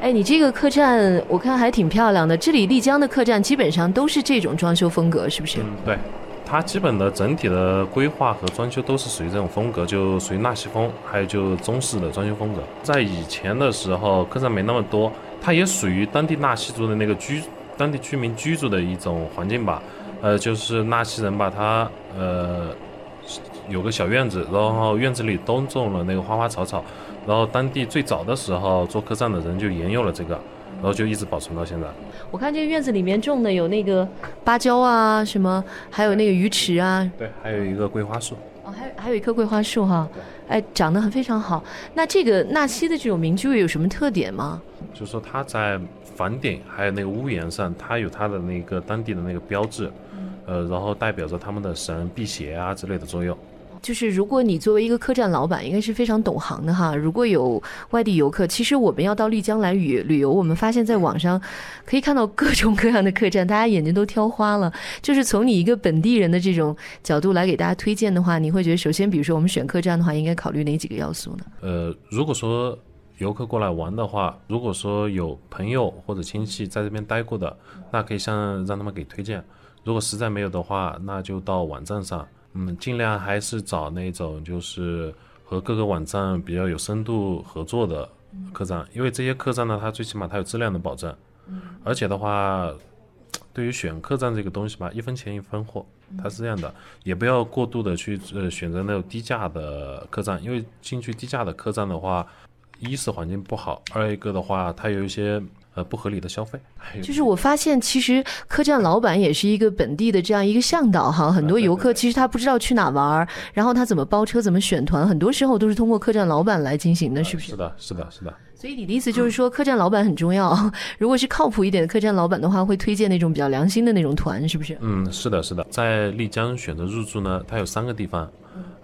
哎，你这个客栈我看还挺漂亮的，这里丽江的客栈基本上都是这种装修风格，是不是？嗯，对，它基本的整体的规划和装修都是属于这种风格，就属于纳西风，还有就中式的装修风格。在以前的时候，客栈没那么多，它也属于当地纳西族的那个居，当地居民居住的一种环境吧。呃，就是纳西人把它呃有个小院子，然后院子里都种了那个花花草草，然后当地最早的时候做客栈的人就沿用了这个，然后就一直保存到现在。我看这个院子里面种的有那个芭蕉啊，什么，还有那个鱼池啊，对，还有一个桂花树。哦，还有还有一棵桂花树哈，哎，长得很非常好。那这个纳西的这种民居有什么特点吗？就是说它在房顶还有那个屋檐上，它有它的那个当地的那个标志，呃，然后代表着他们的神辟邪啊之类的作用。就是如果你作为一个客栈老板，应该是非常懂行的哈。如果有外地游客，其实我们要到丽江来旅旅游，我们发现在网上可以看到各种各样的客栈，大家眼睛都挑花了。就是从你一个本地人的这种角度来给大家推荐的话，你会觉得首先，比如说我们选客栈的话，应该考虑哪几个要素呢？呃，如果说游客过来玩的话，如果说有朋友或者亲戚在这边待过的，那可以向让他们给推荐。如果实在没有的话，那就到网站上。嗯，尽量还是找那种就是和各个网站比较有深度合作的客栈，因为这些客栈呢，它最起码它有质量的保证，而且的话，对于选客栈这个东西吧，一分钱一分货，它是这样的，也不要过度的去呃选择那种低价的客栈，因为进去低价的客栈的话，一是环境不好，二一个的话，它有一些。呃，不合理的消费，就是我发现，其实客栈老板也是一个本地的这样一个向导哈。很多游客其实他不知道去哪玩，然后他怎么包车、怎么选团，很多时候都是通过客栈老板来进行的，是不是？是的，是的，是的。所以你的意思就是说，客栈老板很重要。如果是靠谱一点的客栈老板的话，会推荐那种比较良心的那种团，是不是？嗯，是的，是的。在丽江选择入住呢，它有三个地方。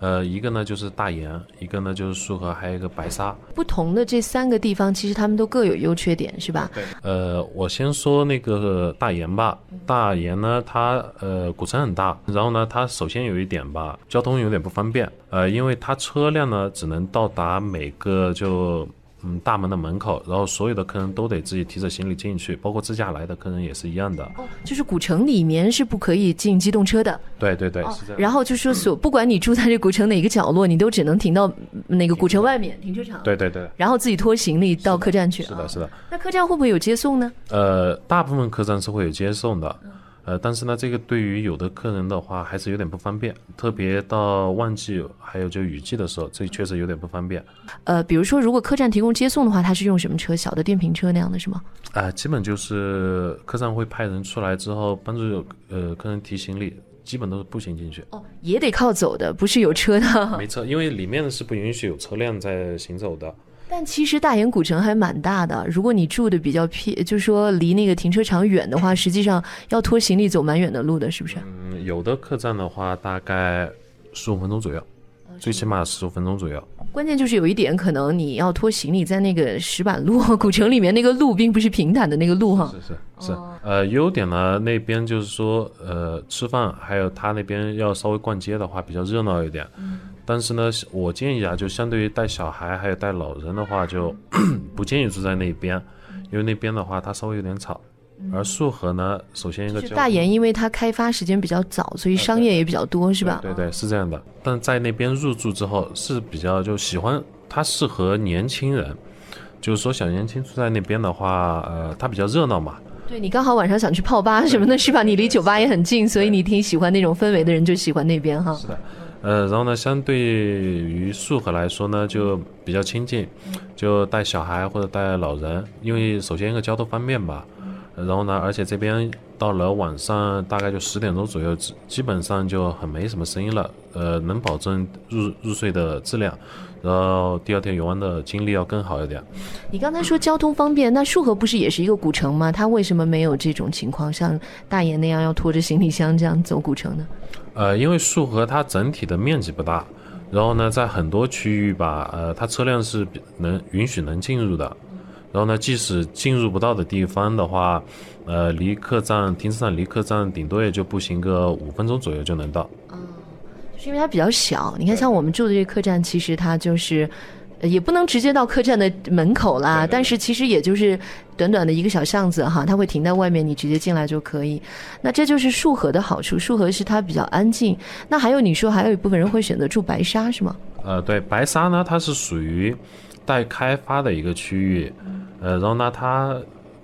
呃，一个呢就是大研，一个呢就是束河，还有一个白沙。不同的这三个地方，其实他们都各有优缺点，是吧？对。呃，我先说那个大研吧。大研呢，它呃古城很大，然后呢，它首先有一点吧，交通有点不方便。呃，因为它车辆呢只能到达每个就。嗯，大门的门口，然后所有的客人都得自己提着行李进去，包括自驾来的客人也是一样的。哦，就是古城里面是不可以进机动车的。对对对，是这样。然后就说所，不管你住在这古城哪个角落，你都只能停到那个古城外面停车场。对对对。然后自己拖行李到客栈去。是的，是的。那客栈会不会有接送呢？呃，大部分客栈是会有接送的。呃，但是呢，这个对于有的客人的话还是有点不方便，特别到旺季还有就雨季的时候，这确实有点不方便。呃，比如说如果客栈提供接送的话，他是用什么车？小的电瓶车那样的是吗？啊，基本就是客栈会派人出来之后帮助呃客人提行李，基本都是步行进去。哦，也得靠走的，不是有车的。没错，因为里面是不允许有车辆在行走的。但其实大研古城还蛮大的，如果你住的比较偏，就是说离那个停车场远的话，实际上要拖行李走蛮远的路的，是不是？嗯，有的客栈的话大概十五分钟左右，最起码十五分钟左右。关键就是有一点，可能你要拖行李在那个石板路，古城里面那个路并不是平坦的那个路哈。是是是，呃，优点呢那边就是说，呃，吃饭还有他那边要稍微逛街的话比较热闹一点。但是呢，我建议啊，就相对于带小孩还有带老人的话，就 不建议住在那边，因为那边的话它稍微有点吵。而束河呢，首先一个大研，因为它开发时间比较早，所以商业也比较多，是吧？对对，是这样的。但在那边入住之后是比较就喜欢，它适合年轻人，就是说小年轻住在那边的话，呃，它比较热闹嘛。对你刚好晚上想去泡吧什么的，是吧？你离酒吧也很近，所以你挺喜欢那种氛围的人就喜欢那边哈。是的。呃，然后呢，相对于束河来说呢，就比较亲近，就带小孩或者带老人，因为首先一个交通方便吧，然后呢，而且这边到了晚上大概就十点钟左右，基本上就很没什么声音了，呃，能保证入入睡的质量。然后第二天游玩的经历要更好一点。你刚才说交通方便，那束河不是也是一个古城吗？它为什么没有这种情况，像大爷那样要拖着行李箱这样走古城呢？呃，因为束河它整体的面积不大，然后呢，在很多区域吧，呃，它车辆是能允许能进入的。然后呢，即使进入不到的地方的话，呃，离客栈停车场离客栈顶多也就步行个五分钟左右就能到。嗯，就是因为它比较小，你看像我们住的这个客栈，其实它就是也不能直接到客栈的门口啦，对对对但是其实也就是短短的一个小巷子哈，它会停在外面，你直接进来就可以。那这就是束河的好处，束河是它比较安静。那还有你说还有一部分人会选择住白沙是吗？呃，对，白沙呢，它是属于待开发的一个区域，呃，然后呢，它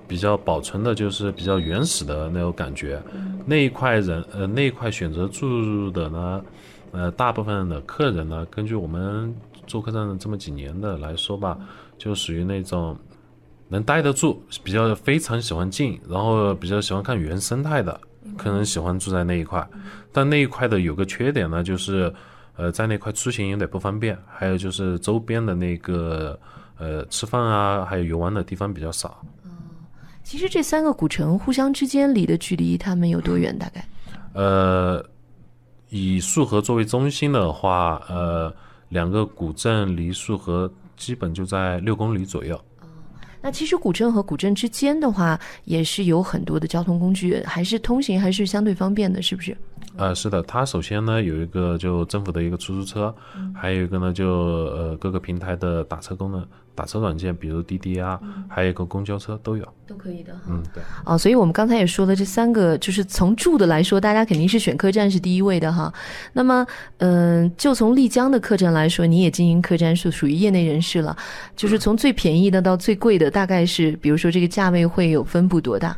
比较保存的就是比较原始的那种感觉。那一块人，呃，那一块选择住的呢，呃，大部分的客人呢，根据我们做客栈的这么几年的来说吧，就属于那种能待得住，比较非常喜欢静，然后比较喜欢看原生态的，可能喜欢住在那一块。但那一块的有个缺点呢，就是。呃，在那块出行有点不方便，还有就是周边的那个呃吃饭啊，还有游玩的地方比较少。其实这三个古城互相之间离的距离，他们有多远？大概？呃，以束河作为中心的话，呃，两个古镇离束河基本就在六公里左右。那其实古镇和古镇之间的话，也是有很多的交通工具，还是通行还是相对方便的，是不是？呃，是的，它首先呢有一个就政府的一个出租车，还有一个呢就呃各个平台的打车功能，打车软件，比如滴滴啊，还有一个公交车都有。都可以的哈。嗯，对。哦，所以我们刚才也说了，这三个就是从住的来说，大家肯定是选客栈是第一位的哈。那么，嗯、就从丽江的客栈来说，你也经营客栈，是属于业内人士了。就是从最便宜的到最贵的，大概是，比如说这个价位会有分布多大？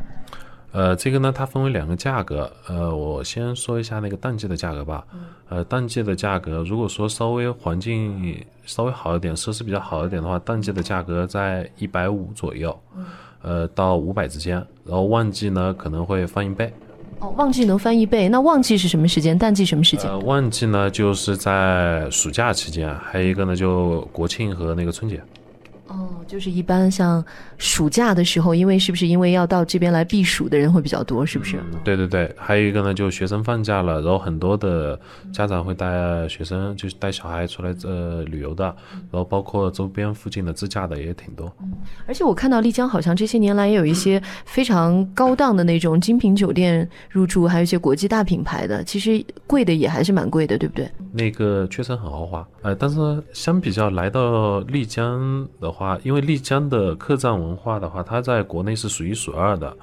呃，这个呢，它分为两个价格。呃，我先说一下那个淡季的价格吧。呃，淡季的价格，如果说稍微环境稍微好一点，设施比较好一点的话，淡季的价格在一百五左右，呃，到五百之间。然后旺季呢，可能会翻一倍。哦，旺季能翻一倍，那旺季是什么时间？淡季什么时间？呃，旺季呢，就是在暑假期间，还有一个呢，就国庆和那个春节。哦，就是一般像暑假的时候，因为是不是因为要到这边来避暑的人会比较多，是不是？对对对，还有一个呢，就学生放假了，然后很多的家长会带学生，就是带小孩出来呃旅游的，然后包括周边附近的自驾的也挺多。而且我看到丽江好像这些年来也有一些非常高档的那种精品酒店入住，还有一些国际大品牌的，其实贵的也还是蛮贵的，对不对？那个确实很豪华，呃，但是相比较来到丽江的话，因为丽江的客栈文化的话，它在国内是数一数二的，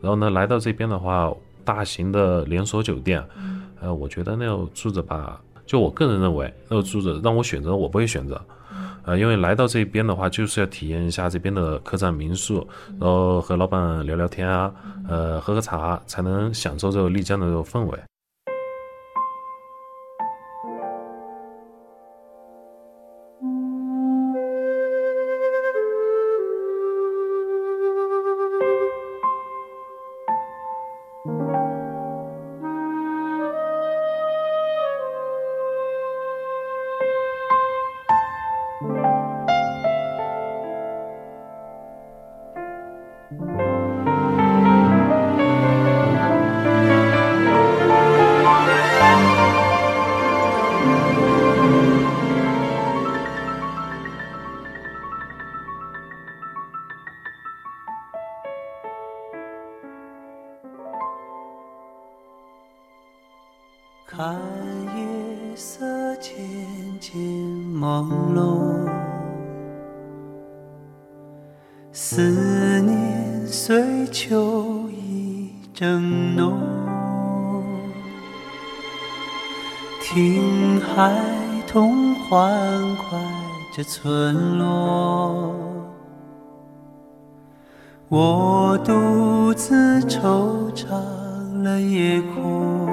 然后呢，来到这边的话，大型的连锁酒店，呃，我觉得那种住着吧，就我个人认为，那种住着让我选择，我不会选择。呃，因为来到这边的话，就是要体验一下这边的客栈民宿，然后和老板聊聊天啊，呃，喝喝茶，才能享受这个丽江的这种氛围。看夜色渐渐朦胧，思秋意正浓。听孩童欢快着村落，我独自惆怅了夜空。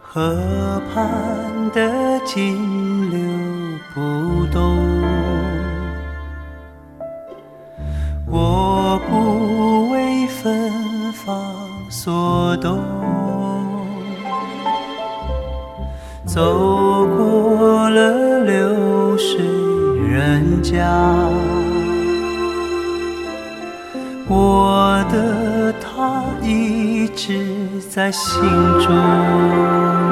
河畔的金流不动，我不为芬芳所动。走过了流水人家，我的他一直在心中。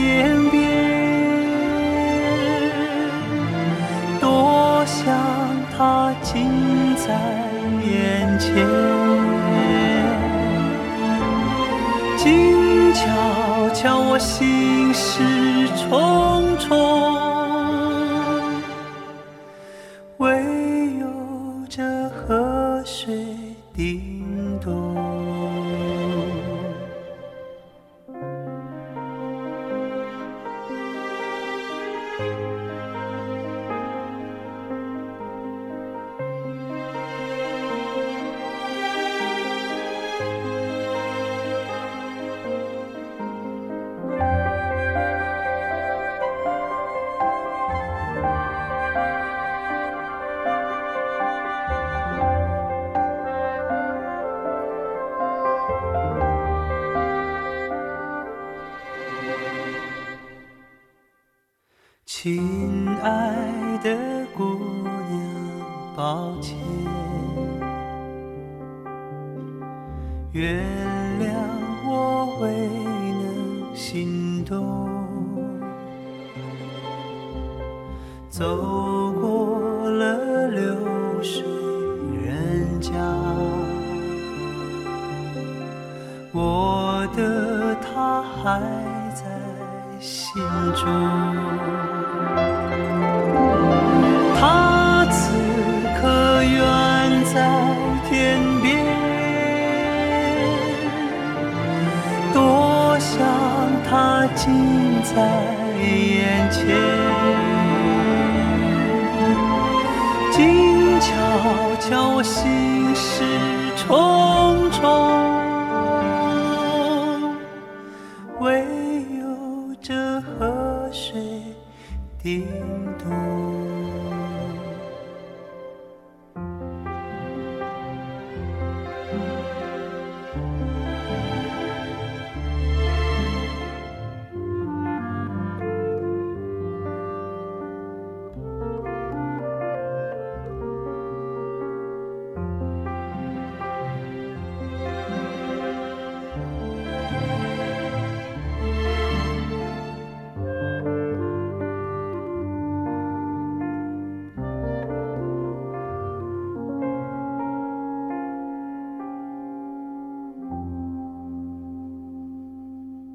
天边多想它近在眼前静悄悄我心事重重唯有这河水叮咚。原谅我未能心动。走过了流水人家，我的他还在心中。在眼前静悄悄，我心事重重，唯有这河水叮咚。